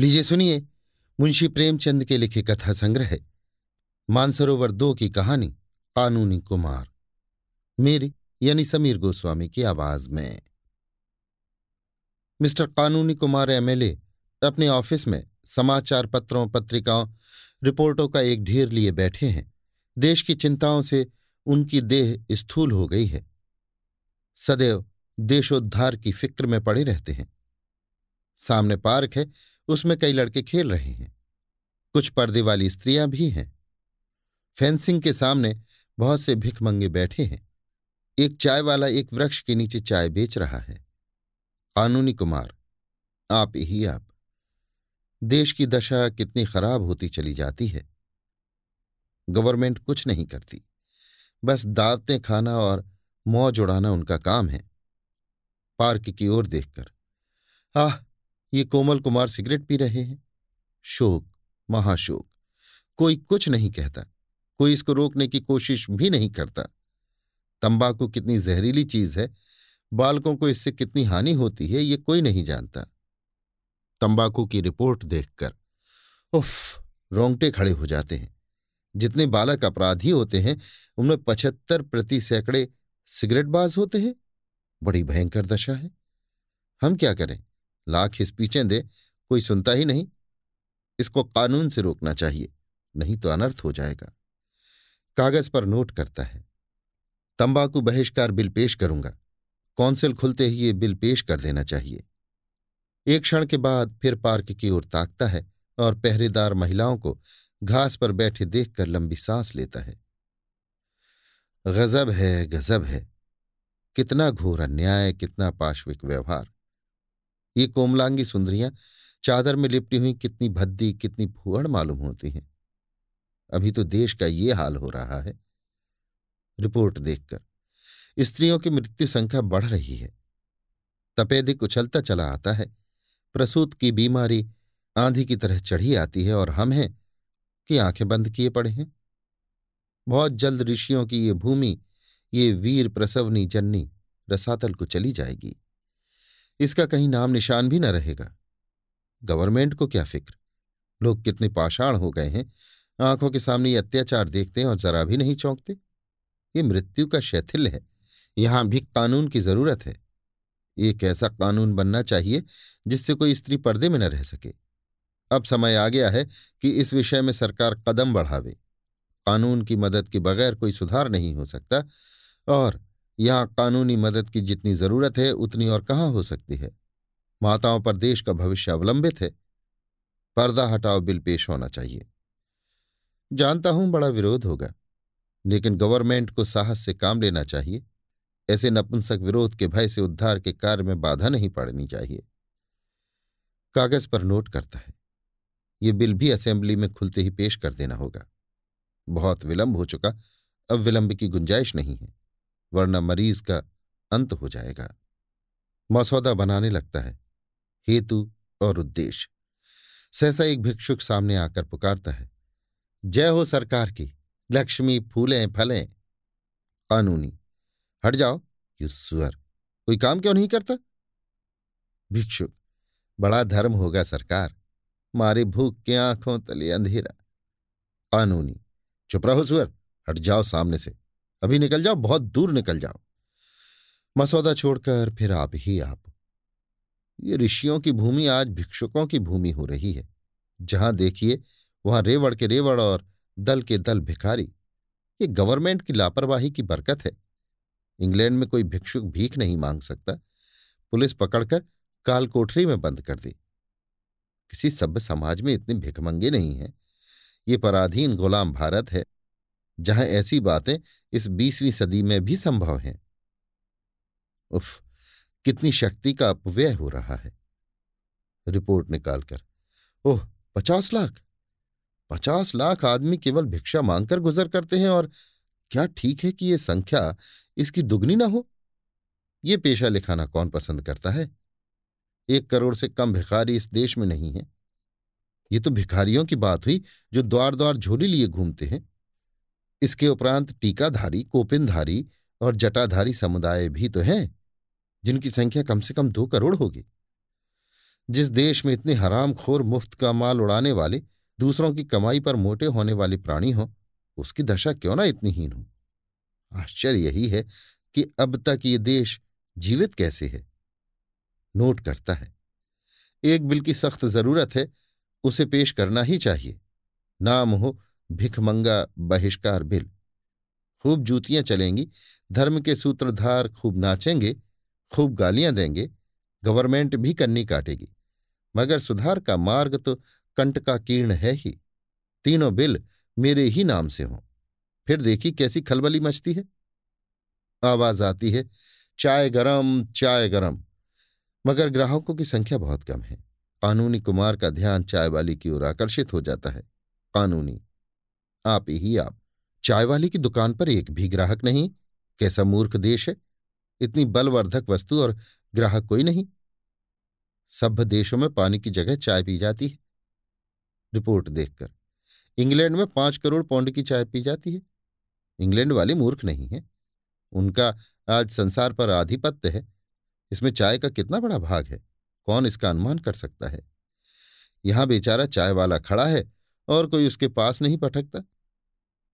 लीजिए, सुनिए। मुंशी प्रेमचंद के लिखे कथा संग्रह मानसरोवर दो की कहानी, कानूनी कुमार। मेरी, यानी समीर गोस्वामी की आवाज़ में। मिस्टर कानूनी कुमार एमएलए, अपने ऑफ़िस में समाचार पत्रों, पत्रिकाओं, रिपोर्टों का एक ढेर लिए बैठे हैं। देश की चिंताओं से उनकी देह स्थूल हो गई है। सदैव देशोद्धार की फ़िक्र में पड़े रहते हैं। सामने पार्क है उसमें कई लड़के खेल रहे हैं। कुछ पर्दे वाली स्त्रियाँ भी हैं। फेंसिंग के सामने बहुत से भिखमंगे बैठे हैं। एक चाय वाला एक वृक्ष के नीचे चाय बेच रहा है। कानूनी कुमार, आप ही आप। देश की दशा कितनी खराब होती चली जाती है। गवर्नमेंट कुछ नहीं करती। बस दावतें खाना और मौज उड़ाना उनका काम है। पार्क की ओर देखकर, आह! ये कोमल कुमार सिगरेट पी रहे हैं। शोक, महाशोक। कोई कुछ नहीं कहता, कोई इसको रोकने की कोशिश भी नहीं करता। तंबाकू कितनी जहरीली चीज़ है, बालकों को इससे कितनी हानि होती है, ये कोई नहीं जानता। तंबाकू की रिपोर्ट देखकर, उफ, रोंगटे खड़े हो जाते हैं। जितने बालक अपराधी होते हैं, उनमें पचहत्तर प्रति सैकड़े सिगरेटबाज होते हैं। बड़ी भयंकर दशा है। हम क्या करें? लाख स्पीचें दे, कोई सुनता ही नहीं। इसको कानून से रोकना चाहिए, नहीं तो अनर्थ हो जाएगा। कागज़ पर नोट करता है। तंबाकू बहिष्कार बिल पेश करूँगा। कौंसिल खुलते ही ये बिल पेश कर देना चाहिए। एक क्षण के बाद फिर पार्क की ओर ताकता है और पहरेदार महिलाओं को घास पर बैठे देखकर लंबी सांस लेता है। गजब है गजब है। कितना घोर अन्याय, कितना पाश्विक व्यवहार। ये कोमलांगी सुंदरियाँ चादर में लिपटी हुई कितनी भद्दी, कितनी फूहड़ मालूम होती हैं। अभी तो देश का ये हाल हो रहा है। रिपोर्ट देखकर, स्त्रियों की मृत्यु संख्या बढ़ रही है। तपेदिक उछलता चला आता है। प्रसूत की बीमारी आंधी की तरह चढ़ी आती है और हम हैं कि आँखें बंद किए पड़े हैं। बहुत जल्द ऋषियों की ये भूमि, ये वीर प्रसवनी जन्नी रसातल को चली जाएगी। इसका कहीं नाम निशान भी न रहेगा। गवर्नमेंट को क्या फ़िक्र? लोग कितने पाषाण हो गए हैं। आँखों के सामने ये अत्याचार देखते हैं और जरा भी नहीं चौंकते। ये मृत्यु का शैथिल्य है। यहाँ भी कानून की ज़रूरत है। एक ऐसा कानून बनना चाहिए जिससे कोई स्त्री पर्दे में न रह सके। अब समय आ गया है कि इस विषय में सरकार कदम बढ़ावे। कानून की मदद के बगैर कोई सुधार नहीं हो सकता और यहाँ कानूनी मदद की जितनी ज़रूरत है, उतनी और कहाँ हो सकती है? माताओं पर देश का भविष्य अवलंबित है। पर्दा हटाओ, बिल पेश होना चाहिए। जानता हूँ बड़ा विरोध होगा, लेकिन गवर्नमेंट को साहस से काम लेना चाहिए। ऐसे नपुंसक विरोध के भय से उद्धार के कार्य में बाधा नहीं पड़नी चाहिए। कागज़ पर नोट करता है। ये बिल भी असेंबली में खुलते ही पेश कर देना होगा। बहुत विलंब हो चुका, अब विलंब की गुंजाइश नहीं है। वरना मरीज़ का अंत हो जाएगा। मसौदा बनाने लगता है। हेतु और उद्देश्य। सहसा एक भिक्षुक सामने आकर पुकारता है, जय हो सरकार की, लक्ष्मी फूलें फलें। कानूनी, हट जाओ युस्वर कोई काम क्यों नहीं करता? भिक्षुक, बड़ा धर्म होगा सरकार, मारे भूख के आँखों तले अंधेरा। कानूनी, चुप रहो सुअर हट जाओ सामने से। अभी निकल जाओ, बहुत दूर निकल जाओ। मसौदा छोड़कर फिर आप ही आप। ये ऋषियों की भूमि आज भिक्षुकों की भूमि हो रही है। जहाँ देखिए, वहाँ रेवड़ के रेवड़ और दल के दल भिखारी। ये गवर्नमेंट की लापरवाही की बरकत है। इंग्लैंड में कोई भिक्षुक भीख नहीं मांग सकता। पुलिस पकड़कर काल कोठरी में बंद कर दी। किसी सभ्य समाज में इतने भिखमंगे नहीं हैं। ये पराधीन गुलाम भारत है। जहाँ ऐसी बातें इस बीसवीं सदी में भी संभव हैं। उफ, कितनी शक्ति का अपव्यय हो रहा है। रिपोर्ट निकालकर, ओह, पचास लाख? पचास लाख आदमी केवल भिक्षा मांगकर गुजर करते हैं और क्या ठीक है कि यह संख्या इसकी दुगनी ना हो? ये पेशा लिखाना कौन पसंद करता है? एक करोड़ से कम भिखारी इस देश में नहीं है। ये तो भिखारियों की बात हुई जो द्वार द्वार झोली लिए घूमते हैं। इसके उपरांत टीकाधारी, कोपिनधारी और जटाधारी समुदाय भी तो हैं, जिनकी संख्या कम से कम दो करोड़ होगी। जिस देश में इतने हराम खोर मुफ़्त का माल उड़ाने वाले दूसरों की कमाई पर मोटे होने वाले प्राणी हो, उसकी दशा क्यों ना इतनी हीन हो? आश्चर्य यही है कि अब तक ये देश जीवित कैसे है। नोट करता है। एक बिल की सख्त ज़रूरत है, उसे पेश करना ही चाहिए। नाम हो भिखमंगा बहिष्कार बिल खूब जूतियाँ चलेंगी, धर्म के सूत्रधार खूब नाचेंगे, खूब गालियाँ देंगे, गवर्नमेंट भी कन्नी काटेगी। मगर सुधार का मार्ग तो कंटकाकीर्ण है ही। तीनों बिल मेरे ही नाम से हों। फिर देखी कैसी खलबली मचती है? आवाज़ आती है, चाय गरम चाय गरम। मगर ग्राहकों की संख्या बहुत कम है। कानूनी कुमार का ध्यान चाय वाली की ओर आकर्षित हो जाता है। कानूनी आप ही आप। चाय वाली की दुकान पर एक भी ग्राहक नहीं। कैसा मूर्ख देश है। इतनी बलवर्धक वस्तु और ग्राहक कोई नहीं। सभ्य देशों में पानी की जगह चाय पी जाती है। रिपोर्ट देखकर। इंग्लैंड में पाँच करोड़ पौंड की चाय पी जाती है। इंग्लैंड वाले मूर्ख नहीं है। उनका आज संसार पर आधिपत्य है। इसमें चाय का कितना बड़ा भाग है। कौन इसका अनुमान कर सकता है। यहाँ बेचारा चाय वाला खड़ा है। और कोई उसके पास नहीं पटकता।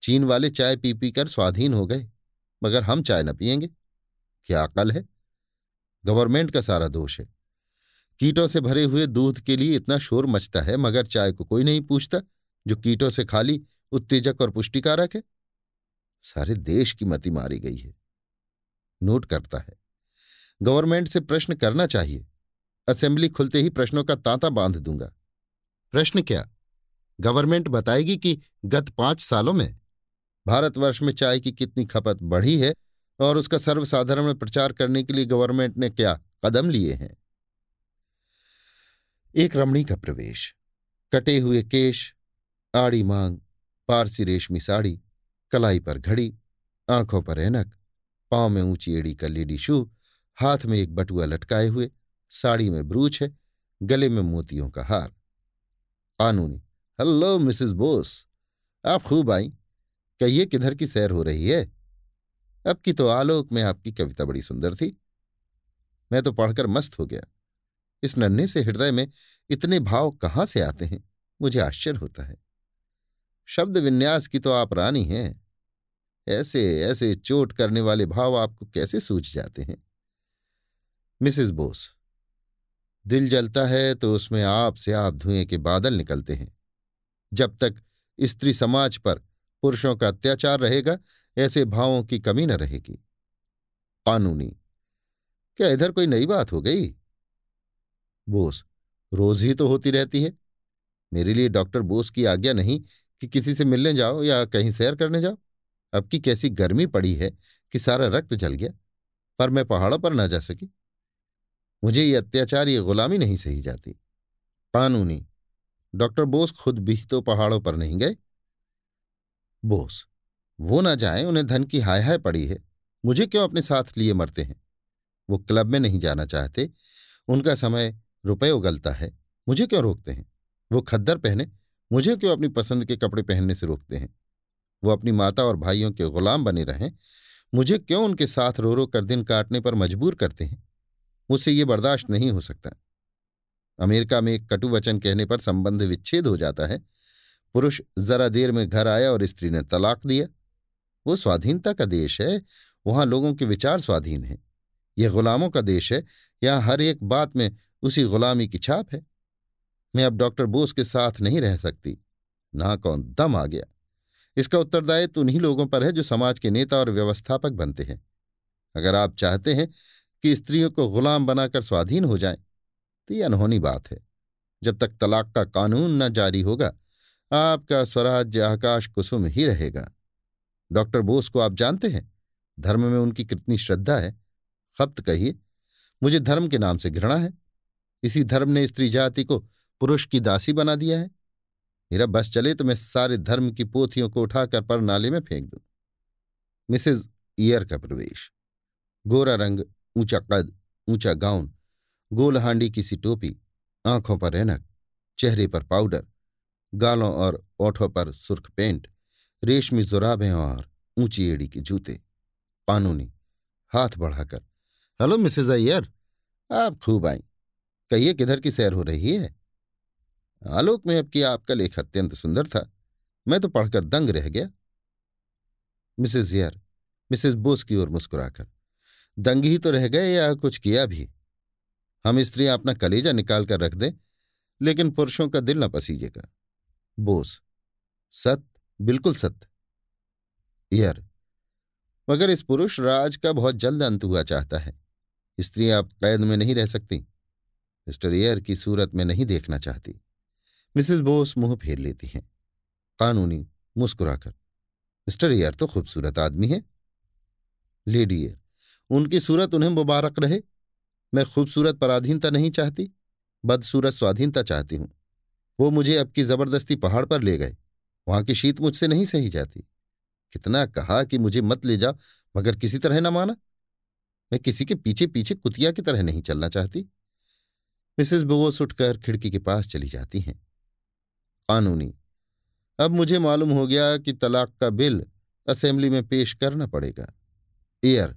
चीन वाले चाय पी पी कर स्वाधीन हो गए, मगर हम चाय न पियेंगे। क्या अकल है? गवर्नमेंट का सारा दोष है। कीटों से भरे हुए दूध के लिए इतना शोर मचता है, मगर चाय को कोई नहीं पूछता, जो कीटों से खाली, उत्तेजक और पुष्टिकारक है। सारे देश की मति मारी गई है। नोट करता है। गवर्नमेंट से प्रश्न करना चाहिए। असेंबली खुलते ही प्रश्नों का तांता बाँध दूँगा। प्रश्न क्या? गवर्नमेंट बताएगी कि गत पाँच सालों में भारतवर्ष में चाय की कितनी खपत बढ़ी है और उसका सर्वसाधारण में प्रचार करने के लिए गवर्नमेंट ने क्या कदम लिए हैं? एक रमणी का प्रवेश। कटे हुए केश, आड़ी मांग, पारसी रेशमी साड़ी, कलाई पर घड़ी, आँखों पर ऐनक, पाँव में ऊँची एड़ी का लेडी शू, हाथ में एक बटुआ लटकाए हुए, साड़ी में ब्रूच है, गले में मोतियों का हार। कानूनी हेलो मिसेस बोस। आप खूब आई। कहिए किधर की सैर हो रही है? अब की तो आलोक में आपकी कविता बड़ी सुंदर थी। मैं तो पढ़कर मस्त हो गया। इस नन्हे से हृदय में इतने भाव कहाँ से आते हैं? मुझे आश्चर्य होता है। शब्द विन्यास की तो आप रानी हैं। ऐसे ऐसे चोट करने वाले भाव आपको कैसे सूझ जाते हैं? मिसेस बोस, दिल जलता है तो उसमें आप से आप धुएँ के बादल निकलते हैं। जब तक स्त्री समाज पर पुरुषों का अत्याचार रहेगा, ऐसे भावों की कमी न रहेगी। कानूनी, क्या इधर कोई नई बात हो गई? बोस, रोज ही तो होती रहती है। मेरे लिए डॉक्टर बोस की आज्ञा नहीं कि किसी से मिलने जाओ या कहीं सैर करने जाओ। अब की कैसी गर्मी पड़ी है कि सारा रक्त जल गया, पर मैं पहाड़ों पर ना जा सकी। मुझे ये अत्याचार, ये गुलामी नहीं सही जाती। कानूनी डॉक्टर बोस खुद भी तो पहाड़ों पर नहीं गए। बोस, वो ना जाए, उन्हें धन की हाय हाय पड़ी है। मुझे क्यों अपने साथ लिए मरते हैं? वो क्लब में नहीं जाना चाहते। उनका समय रुपये उगलता है। मुझे क्यों रोकते हैं? वो खद्दर पहने, मुझे क्यों अपनी पसंद के कपड़े पहनने से रोकते हैं? वो अपनी माता और भाइयों के गुलाम बने रहें। मुझे क्यों उनके साथ रो रो कर दिन काटने पर मजबूर करते हैं? मुझसे ये बर्दाश्त नहीं हो सकता। अमेरिका में एक कटु वचन कहने पर संबंध विच्छेद हो जाता है। पुरुष जरा देर में घर आया और स्त्री ने तलाक दिया। वो स्वाधीनता का देश है, वहाँ लोगों के विचार स्वाधीन हैं। यह गुलामों का देश है, यहाँ हर एक बात में उसी गुलामी की छाप है। मैं अब डॉक्टर बोस के साथ नहीं रह सकती। ना कौन दम आ गया। इसका उत्तरदायित्व उन्हीं लोगों पर है जो समाज के नेता और व्यवस्थापक बनते हैं। अगर आप चाहते हैं कि स्त्रियों को गुलाम बनाकर स्वाधीन हो जाएँ तो ये अनहोनी बात है। जब तक तलाक का कानून न जारी होगा, आपका स्वराज्य आकाश कुसुम ही रहेगा। डॉक्टर बोस को आप जानते हैं, धर्म में उनकी कितनी श्रद्धा है। खप्त कहिए, मुझे धर्म के नाम से घृणा है। इसी धर्म ने स्त्री जाति को पुरुष की दासी बना दिया है। मेरा बस चले तो मैं सारे धर्म की पोथियों को उठाकर पर नाले में फेंक दूँ। मिसेज ईयर का प्रवेश। गोरा रंग, ऊँचा कद, ऊँचा गाउन गोल हांडी की सी टोपी, आँखों पर ऐनक चेहरे पर पाउडर, गालों और ओठों पर सुर्ख पेंट, रेशमी जुराबें और ऊँची एड़ी के जूते। कानूनी हाथ बढ़ाकर, हेलो मिसेज अय्यर, आप खूब आई। कहिए, किधर की सैर हो रही है? आलोक में अब कि आपका लेख अत्यंत सुंदर था। मैं तो पढ़कर दंग रह गया। मिसेस जियर मिसेस बोस की ओर मुस्कुराकर, दंग ही तो रह गए या कुछ किया भी? हम स्त्रियाँ अपना कलेजा निकाल कर रख दें, लेकिन पुरुषों का दिल न पसीजेगा। बोस सत्य बिल्कुल सत्य यार मगर इस पुरुष राज का बहुत जल्द अंत हुआ चाहता है। स्त्रियाँ अब कैद में नहीं रह सकती। मिस्टर एयर की सूरत में नहीं देखना चाहती। मिसेस बोस मुँह फेर लेती हैं। कानूनी, मुस्कुराकर, मिस्टर एयर तो खूबसूरत आदमी है। लेडी एयर उनकी सूरत उन्हें मुबारक रहे। मैं खूबसूरत पराधीनता नहीं चाहती, बदसूरत स्वाधीनता चाहती हूँ। वो मुझे अब की ज़बरदस्ती पहाड़ पर ले गए। वहाँ की शीत मुझसे नहीं सही जाती। कितना कहा कि मुझे मत ले जाओ, मगर किसी तरह न माना। मैं किसी के पीछे पीछे कुतिया की तरह नहीं चलना चाहती। मिसेस बोस उठकर खिड़की के पास चली जाती हैं। कानूनी, अब मुझे मालूम हो गया कि तलाक का बिल असेंबली में पेश करना पड़ेगा। एयर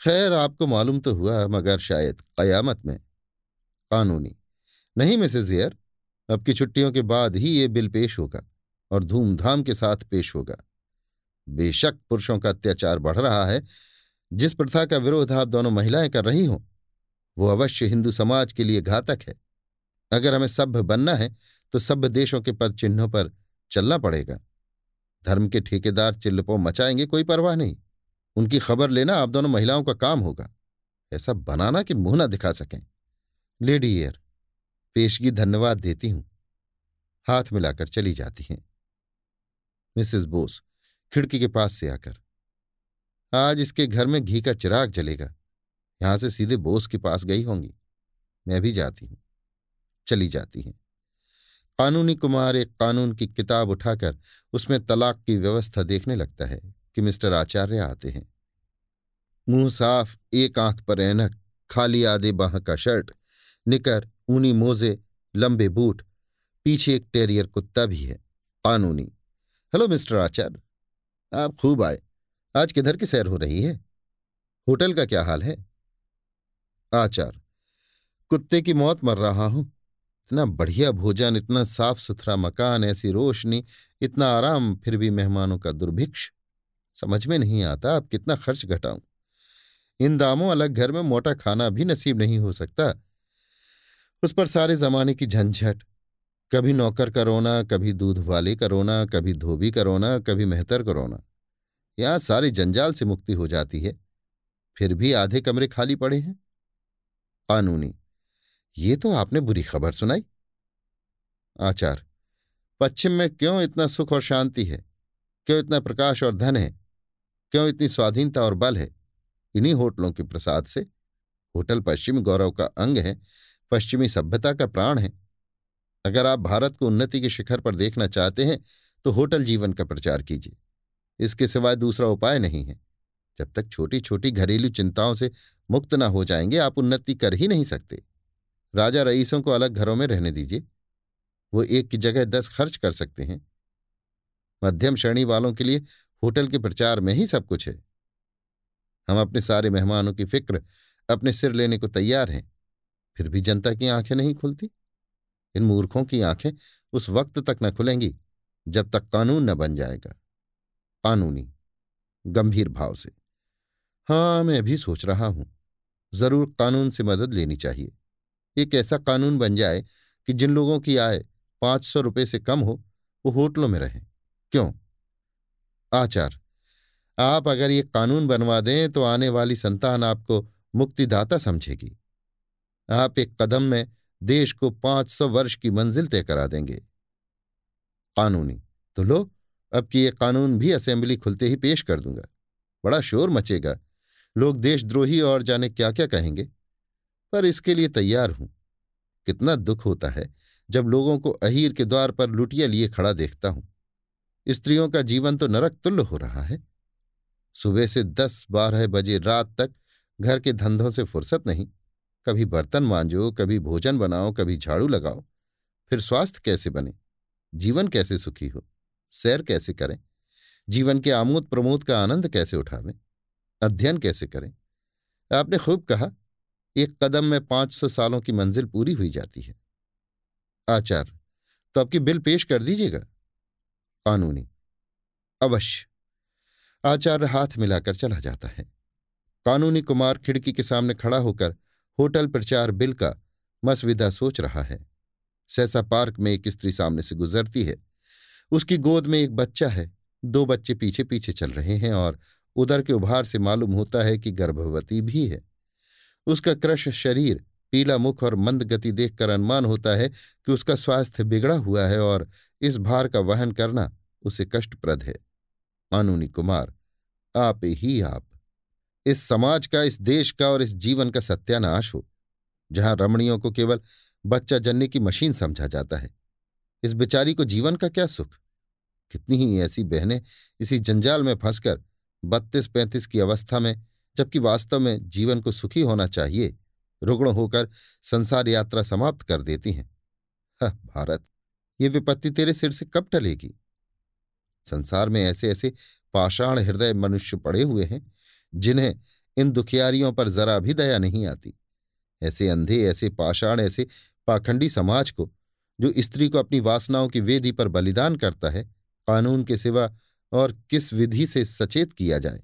खैर, आपको मालूम तो हुआ, मगर शायद कयामत में। कानूनी। नहीं मिसेज एयर अब की छुट्टियों के बाद ही ये बिल पेश होगा, और धूमधाम के साथ पेश होगा। बेशक पुरुषों का अत्याचार बढ़ रहा है, जिस प्रथा का विरोध आप दोनों महिलाएँ कर रही हों, वो अवश्य हिंदू समाज के लिए घातक है। अगर हमें सभ्य बनना है तो सभ्य देशों के पद चिन्हों पर चलना पड़ेगा। धर्म के ठेकेदार चिल्लपो मचाएँगे, कोई परवाह नहीं। उनकी खबर लेना आप दोनों महिलाओं का काम होगा। ऐसा बनाना कि मुँह ना दिखा सकें। लेडी एयर, पेशगी धन्यवाद देती हूँ। हाथ मिलाकर चली जाती हैं। मिसेस बोस, खिड़की के पास से आकर। आज इसके घर में घी का चिराग जलेगा। यहाँ से सीधे बोस के पास गई होंगी। मैं भी जाती हूँ। चली जाती हैं। कानूनी कुमार एक कानून की किताब उठाकर उसमें तलाक की व्यवस्था देखने लगता है। कि मिस्टर आचार्य आते हैं। मुँह साफ़, एक आँख पर ऐनक, खाली आधे बाह का शर्ट, निकर, ऊनी मोजे, लंबे बूट, पीछे एक टेरियर कुत्ता भी है कानूनी हेलो मिस्टर आचार्य, आप खूब आए। आज किधर की सैर हो रही है? होटल का क्या हाल है? आचार कुत्ते की मौत मर रहा हूँ। इतना बढ़िया भोजन, इतना साफ़ सुथरा मकान, ऐसी रोशनी, इतना आराम, फिर भी मेहमानों का दुर्भिक्ष। समझ में नहीं आता अब कितना खर्च घटाऊं। इन दामों अलग घर में मोटा खाना भी नसीब नहीं हो सकता। उस पर सारे जमाने की झंझट। कभी नौकर का रोना, कभी दूध वाले का रोना, कभी धोबी का रोना, कभी मेहतर का रोना। यहाँ सारे जंजाल से मुक्ति हो जाती है। फिर भी आधे कमरे खाली पड़े हैं। कानूनी। ये तो आपने बुरी खबर सुनाई। आचार। पश्चिम में क्यों इतना सुख और शांति है? क्यों इतना प्रकाश और धन है? क्यों इतनी स्वाधीनता और बल है? इन्हीं होटलों के प्रसाद से। होटल पश्चिमी गौरव का अंग है, पश्चिमी सभ्यता का प्राण है। अगर आप भारत को उन्नति के शिखर पर देखना चाहते हैं तो होटल जीवन का प्रचार कीजिए। इसके सिवाय दूसरा उपाय नहीं है। जब तक छोटी छोटी घरेलू चिंताओं से मुक्त न हो जाएँगे, आप उन्नति कर ही नहीं सकते। राजा रईसों को अलग घरों में रहने दीजिए। वो एक की जगह दस खर्च कर सकते हैं। मध्यम श्रेणी वालों के लिए होटल के प्रचार में ही सब कुछ है। हम अपने सारे मेहमानों की फ़िक्र, अपने सिर लेने को तैयार हैं, फिर भी जनता की आँखें नहीं खुलती। इन मूर्खों की आँखें उस वक्त तक न खुलेंगी, जब तक कानून न बन जाएगा। कानूनी, गंभीर भाव से। हाँ मैं भी सोच रहा हूँ, ज़रूर कानून से मदद लेनी चाहिए। एक ऐसा कानून बन जाए कि जिन लोगों की आय पाँच सौ रुपये से कम हो, वो होटलों में रहें। क्यों? आचार। आप अगर ये कानून बनवा दें तो आने वाली संतान आपको मुक्तिदाता समझेगी। आप एक कदम में देश को पाँच सौ वर्ष की मंजिल तय करा देंगे। कानूनी। तो लो, अब कि ये कानून भी असेंबली खुलते ही पेश कर दूँगा। बड़ा शोर मचेगा। लोग देशद्रोही और जाने क्या क्या कहेंगे? पर इसके लिए तैयार हूँ। कितना दुख होता है जब लोगों को अहीर के द्वार पर लुटिया लिए खड़ा देखता हूँ। स्त्रियों का जीवन तो नरक तुल्य हो रहा है। सुबह से दस बारह बजे रात तक घर के धंधों से फुर्सत नहीं। कभी बर्तन मांजो, कभी भोजन बनाओ, कभी झाड़ू लगाओ। फिर स्वास्थ्य कैसे बने? जीवन कैसे सुखी हो? सैर कैसे करें? जीवन के आमोद प्रमोद का आनंद कैसे उठावें? अध्ययन कैसे करें? आपने खूब कहा, एक कदम में पाँच सौ सालों की मंजिल पूरी हुई जाती है। आचार्य तो आपकी बिल पेश कर दीजिएगा। कानूनी। अवश्य। आचार्य हाथ मिलाकर चला जाता है। कानूनी कुमार खिड़की के सामने खड़ा होकर होटल प्रचार बिल का मसविदा सोच रहा है। सहसा पार्क में एक स्त्री सामने से गुजरती है। उसकी गोद में एक बच्चा है। दो बच्चे पीछे पीछे चल रहे हैं और उधर के उभार से मालूम होता है कि गर्भवती भी है। उसका क्रश शरीर, पीला मुख और मंद गति देखकर अनुमान होता है कि उसका स्वास्थ्य बिगड़ा हुआ है और इस भार का वहन करना उसे कष्टप्रद है। कानूनी कुमार, आप ही आप। इस समाज का, इस देश का और इस जीवन का सत्यानाश हो, जहाँ रमणियों को केवल बच्चा जनने की मशीन समझा जाता है। इस बेचारी को जीवन का क्या सुख? कितनी ही ऐसी बहनें इसी जंजाल में फंसकर बत्तीस पैंतीस की अवस्था में, जबकि वास्तव में जीवन को सुखी होना चाहिए, रुग्ण होकर संसार यात्रा समाप्त कर देती हैं। भारत, ये विपत्ति तेरे सिर से कब टलेगी? संसार में ऐसे ऐसे पाषाण हृदय मनुष्य पड़े हुए हैं, जिन्हें इन दुखियारियों पर जरा भी दया नहीं आती। ऐसे अंधे, ऐसे पाषाण, ऐसे पाखंडी समाज को, जो स्त्री को अपनी वासनाओं की वेदी पर बलिदान करता है, कानून के सिवा और किस विधि से सचेत किया जाए?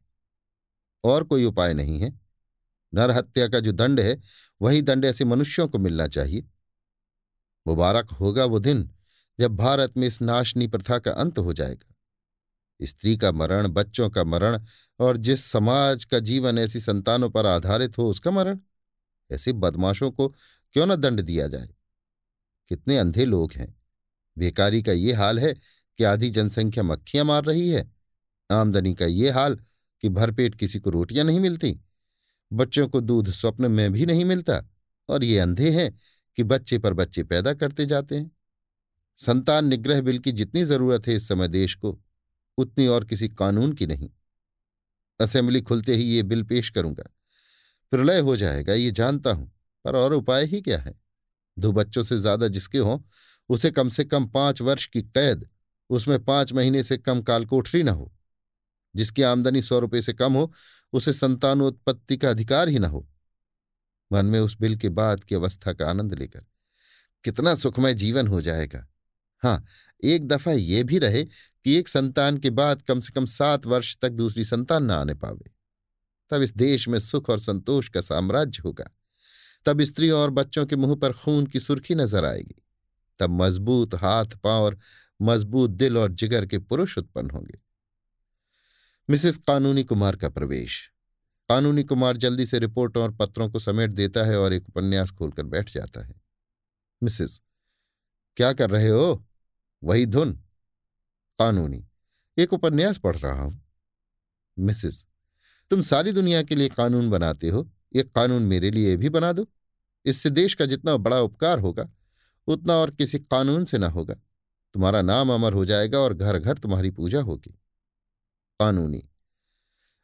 और कोई उपाय नहीं है। नरहत्या का जो दंड है, वही दंड ऐसे मनुष्यों को मिलना चाहिए। मुबारक होगा वो दिन, जब भारत में इस नाशनी प्रथा का अंत हो जाएगा। स्त्री का मरण, बच्चों का मरण और जिस समाज का जीवन ऐसी संतानों पर आधारित हो उसका मरण। ऐसे बदमाशों को क्यों न दंड दिया जाए? कितने अंधे लोग हैं। बेकारी का ये हाल है कि आधी जनसंख्या मक्खियाँ मार रही है। आमदनी का ये हाल कि भरपेट किसी को रोटियाँ नहीं मिलती। बच्चों को दूध स्वप्न में भी नहीं मिलता और ये अंधे हैं कि बच्चे पर बच्चे पैदा करते जाते हैं। संतान निग्रह बिल की जितनी ज़रूरत है इस समय देश को उतनी और किसी कानून की नहीं। असेंबली खुलते ही ये बिल पेश करूँगा। प्रलय हो जाएगा, ये जानता हूँ, पर और उपाय ही क्या है? दो बच्चों से ज़्यादा जिसके हों, उसे कम से कम पाँच वर्ष की कैद, उसमें पाँच महीने से कम कालकोठरी न हो। जिसकी आमदनी सौ रुपये से कम हो, उसे संतानोत्पत्ति का अधिकार ही न हो। मन में उस बिल के बाद की अवस्था का आनंद लेकर, कितना सुखमय जीवन हो जाएगा। हाँ एक दफ़ा ये भी रहे कि एक संतान के बाद कम से कम सात वर्ष तक दूसरी संतान न आने पावे। तब इस देश में सुख और संतोष का साम्राज्य होगा। तब स्त्रियों और बच्चों के मुँह पर खून की सुर्खी नज़र आएगी। तब मज़बूत हाथ, पाँव और मज़बूत दिल और जिगर के पुरुष उत्पन्न होंगे। मिसेस कानूनी कुमार का प्रवेश। कानूनी कुमार जल्दी से रिपोर्टों और पत्रों को समेट देता है और एक उपन्यास खोलकर बैठ जाता है। मिसेस, क्या कर रहे हो? वही धुन, कानूनी। एक उपन्यास पढ़ रहा हूँ। मिसेस, तुम सारी दुनिया के लिए कानून बनाते हो, एक कानून मेरे लिए भी बना दो। इससे देश का जितना बड़ा उपकार होगा, उतना और किसी कानून से ना होगा। तुम्हारा नाम अमर हो जाएगा और घर घर तुम्हारी पूजा होगी। कानूनी,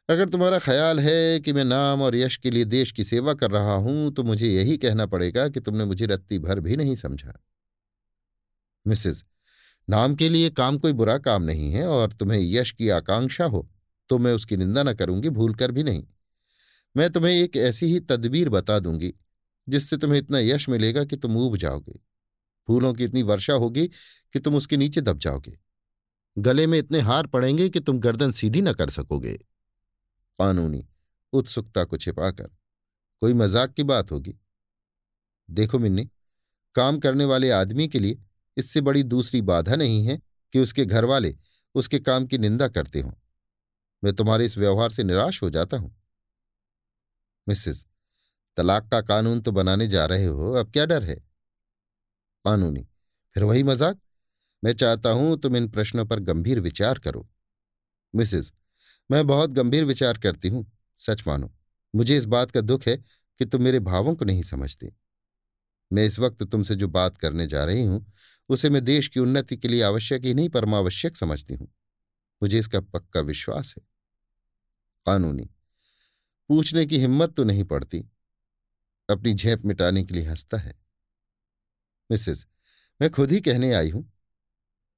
अगर तुम्हारा ख्याल है कि मैं नाम और यश के लिए देश की सेवा कर रहा हूँ तो मुझे यही कहना पड़ेगा कि तुमने मुझे रत्ती भर भी नहीं समझा। मिसेज नाम के लिए काम कोई बुरा काम नहीं है और तुम्हें यश की आकांक्षा हो तो मैं उसकी निंदा न करूँगी भूल कर भी नहीं। मैं तुम्हें एक ऐसी ही तदबीर बता दूँगी, जिससे तुम्हें इतना यश मिलेगा कि तुम ऊब जाओगे। फूलों की इतनी वर्षा होगी कि तुम उसके नीचे दब जाओगे। गले में इतने हार पड़ेंगे कि तुम गर्दन सीधी न कर सकोगे। कानूनी, उत्सुकता को छिपाकर, कोई मज़ाक की बात होगी? देखो मिन्नी, काम करने वाले आदमी के लिए इससे बड़ी दूसरी बाधा नहीं है कि उसके घर वाले उसके काम की निंदा करते हों। मैं तुम्हारे इस व्यवहार से निराश हो जाता हूँ। मिसेस, तलाक का कानून तो बनाने जा रहे हो, अब क्या डर है? कानूनी, फिर वही मज़ाक? मैं चाहता हूँ तुम इन प्रश्नों पर गंभीर विचार करो। मिसेस, मैं बहुत गंभीर विचार करती हूँ, सच मानो, मुझे इस बात का दुख है कि तुम मेरे भावों को नहीं समझते। मैं इस वक्त तुमसे जो बात करने जा रही हूँ उसे मैं देश की उन्नति के लिए आवश्यक ही नहीं परमावश्यक समझती हूँ। मुझे इसका पक्का विश्वास है। कानूनी। पूछने की हिम्मत तो नहीं पड़ती। अपनी झेप मिटाने के लिए हंसता है। मिसेस, मैं खुद ही कहने आई हूँ।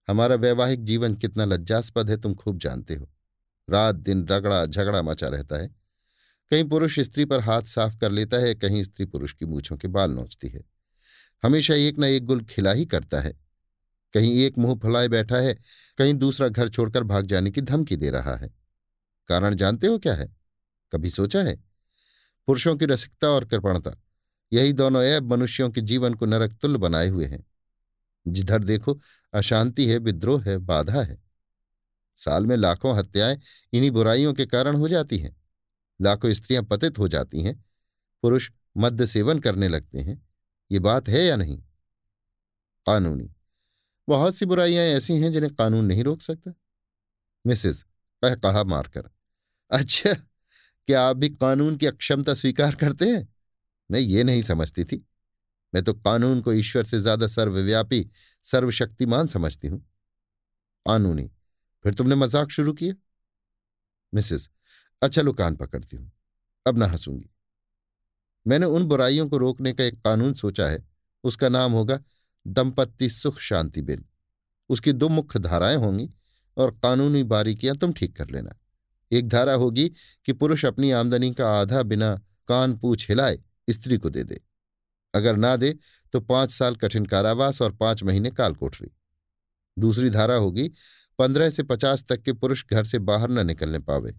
हमारा वैवाहिक जीवन कितना लज्जास्पद है, तुम खूब जानते हो। रात दिन रगड़ा, झगड़ा मचा रहता है। कहीं पुरुष स्त्री पर हाथ साफ़ कर लेता है, कहीं स्त्री पुरुष की मूछों के बाल नोचती है। हमेशा एक न एक गुल खिला ही करता है। कहीं एक मुँह फुलाए बैठा है, कहीं दूसरा घर छोड़कर भाग जाने की धमकी दे रहा है। कारण जानते हो क्या है? कभी सोचा है? पुरुषों की रसिकता और कृपणता, यही दोनों ऐब मनुष्यों के जीवन को नरक तुल्य बनाए हुए हैं। जिधर देखो, अशांति है, विद्रोह है, बाधा है। साल में लाखों हत्याएँ इन्हीं बुराइयों के कारण हो जाती हैं। लाखों स्त्रियाँ पतित हो जाती हैं। पुरुष मद्य सेवन करने लगते हैं। ये बात है या नहीं? कानूनी। बहुत सी बुराइयाँ ऐसी हैं जिन्हें कानून नहीं रोक सकता। मिसिस, कह कहा मारकर। अच्छा क्या आप भी कानून की अक्षमता स्वीकार करते हैं? मैं ये नहीं समझती थी। मैं तो कानून को ईश्वर से ज़्यादा सर्वव्यापी, सर्वशक्तिमान समझती हूँ। कानूनी, फिर तुमने मज़ाक शुरू किया? मिसिस अच्छा लो कान पकड़ती हूँ, अब ना हंसूँगी। मैंने उन बुराइयों को रोकने का एक कानून सोचा है, उसका नाम होगा दंपत्ति सुख शांति बिल उसकी दो मुख्य धाराएँ होंगी और कानूनी बारीकियाँ तुम ठीक कर लेना। एक धारा होगी कि पुरुष अपनी आमदनी का आधा बिना कान पूछ हिलाए स्त्री को दे दे। अगर ना दे तो पाँच साल कठिन कारावास और पाँच महीने काल कोठरी दूसरी धारा होगी, पंद्रह से पचास तक के पुरुष घर से बाहर न निकलने पावे।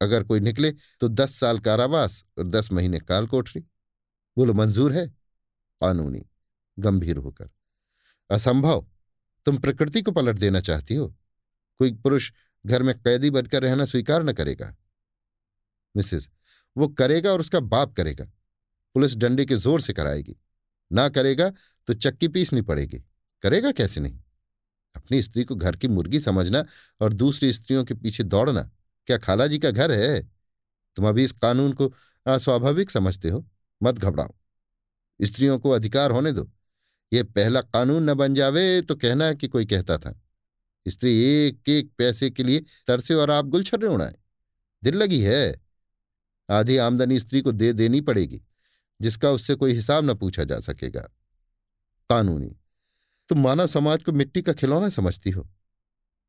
अगर कोई निकले तो दस साल कारावास और दस महीने काल कोठरी बोलो, मंजूर है? कानूनी। गंभीर होकर। असंभव। तुम प्रकृति को पलट देना चाहती हो। कोई पुरुष घर में कैदी बनकर रहना स्वीकार न करेगा। मिसेस, वो करेगा और उसका बाप करेगा। पुलिस डंडे के ज़ोर से कराएगी। ना करेगा तो चक्की पीसनी पड़ेगी। करेगा कैसे नहीं? अपनी स्त्री को घर की मुर्गी समझना और दूसरी स्त्रियों के पीछे दौड़ना। क्या खाला जी का घर है? तुम अभी इस कानून को अस्वाभाविक समझते हो। मत घबराओ। स्त्रियों को अधिकार होने दो। ये पहला कानून न बन जावे तो कहना कि कोई कहता था, स्त्री एक एक पैसे के लिए तरसे और आप गुलछर्रे उड़ाए। दिल लगी है। आधी आमदनी स्त्री को दे देनी पड़ेगी, जिसका उससे कोई हिसाब न पूछा जा सकेगा। कानूनी, तुम मानव समाज को मिट्टी का खिलौना समझती हो?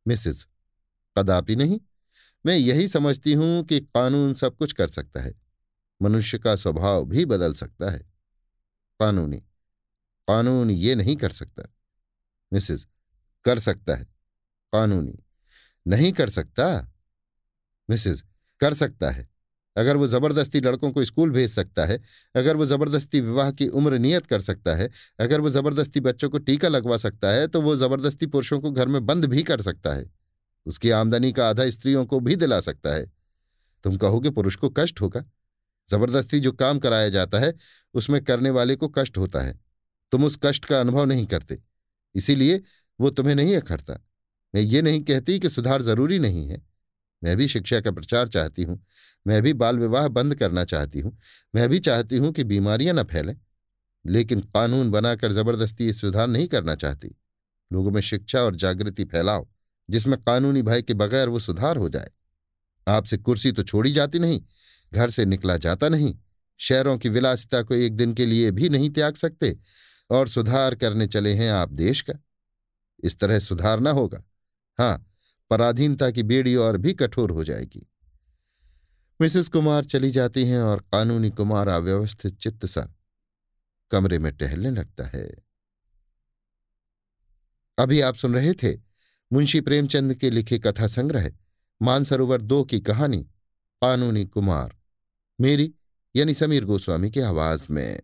मिसिस, कदापि नहीं। मैं यही समझती हूँ कि कानून सब कुछ कर सकता है। मनुष्य का स्वभाव भी बदल सकता है। कानूनी कानून ये नहीं कर सकता। मिसिस, कर सकता है। कानूनी, नहीं कर सकता? मिसिस, कर सकता है। अगर वो ज़बरदस्ती लड़कों को स्कूल भेज सकता है, अगर वो ज़बरदस्ती विवाह की उम्र नियत कर सकता है, अगर वो ज़बरदस्ती बच्चों को टीका लगवा सकता है तो वो ज़बरदस्ती पुरुषों को घर में बंद भी कर सकता है। उसकी आमदनी का आधा स्त्रियों को भी दिला सकता है। तुम कहोगे पुरुष को कष्ट होगा? ज़बरदस्ती जो काम कराया जाता है, उसमें करने वाले को कष्ट होता है। तुम उस कष्ट का अनुभव नहीं करते। इसीलिए वो तुम्हें नहीं अखड़ता। मैं ये नहीं कहती कि सुधार ज़रूरी नहीं है। मैं भी शिक्षा का प्रचार चाहती हूँ। मैं भी बाल विवाह बंद करना चाहती हूँ। मैं भी चाहती हूँ कि बीमारियाँ न फैलें। लेकिन कानून बनाकर ज़बरदस्ती ये सुधार नहीं करना चाहती। लोगों में शिक्षा और जागृति फैलाओ, जिसमें कानूनी भय के बगैर वो सुधार हो जाए। आपसे कुर्सी तो छोड़ी जाती नहीं, घर से निकला जाता नहीं। शहरों की विलासिता को एक दिन के लिए भी नहीं त्याग सकते। और सुधार करने चले हैं आप देश का। इस तरह सुधार न होगा। हाँ पराधीनता की बेड़ी और भी कठोर हो जाएगी। मिसेस कुमार चली जाती हैं और कानूनी कुमार अव्यवस्थित चित्त सा कमरे में टहलने लगता है। अभी आप सुन रहे थे मुंशी प्रेमचंद के लिखे कथा संग्रह, मानसरोवर दो की कहानी, कानूनी कुमार, मेरी यानी समीर गोस्वामी की आवाज़ में।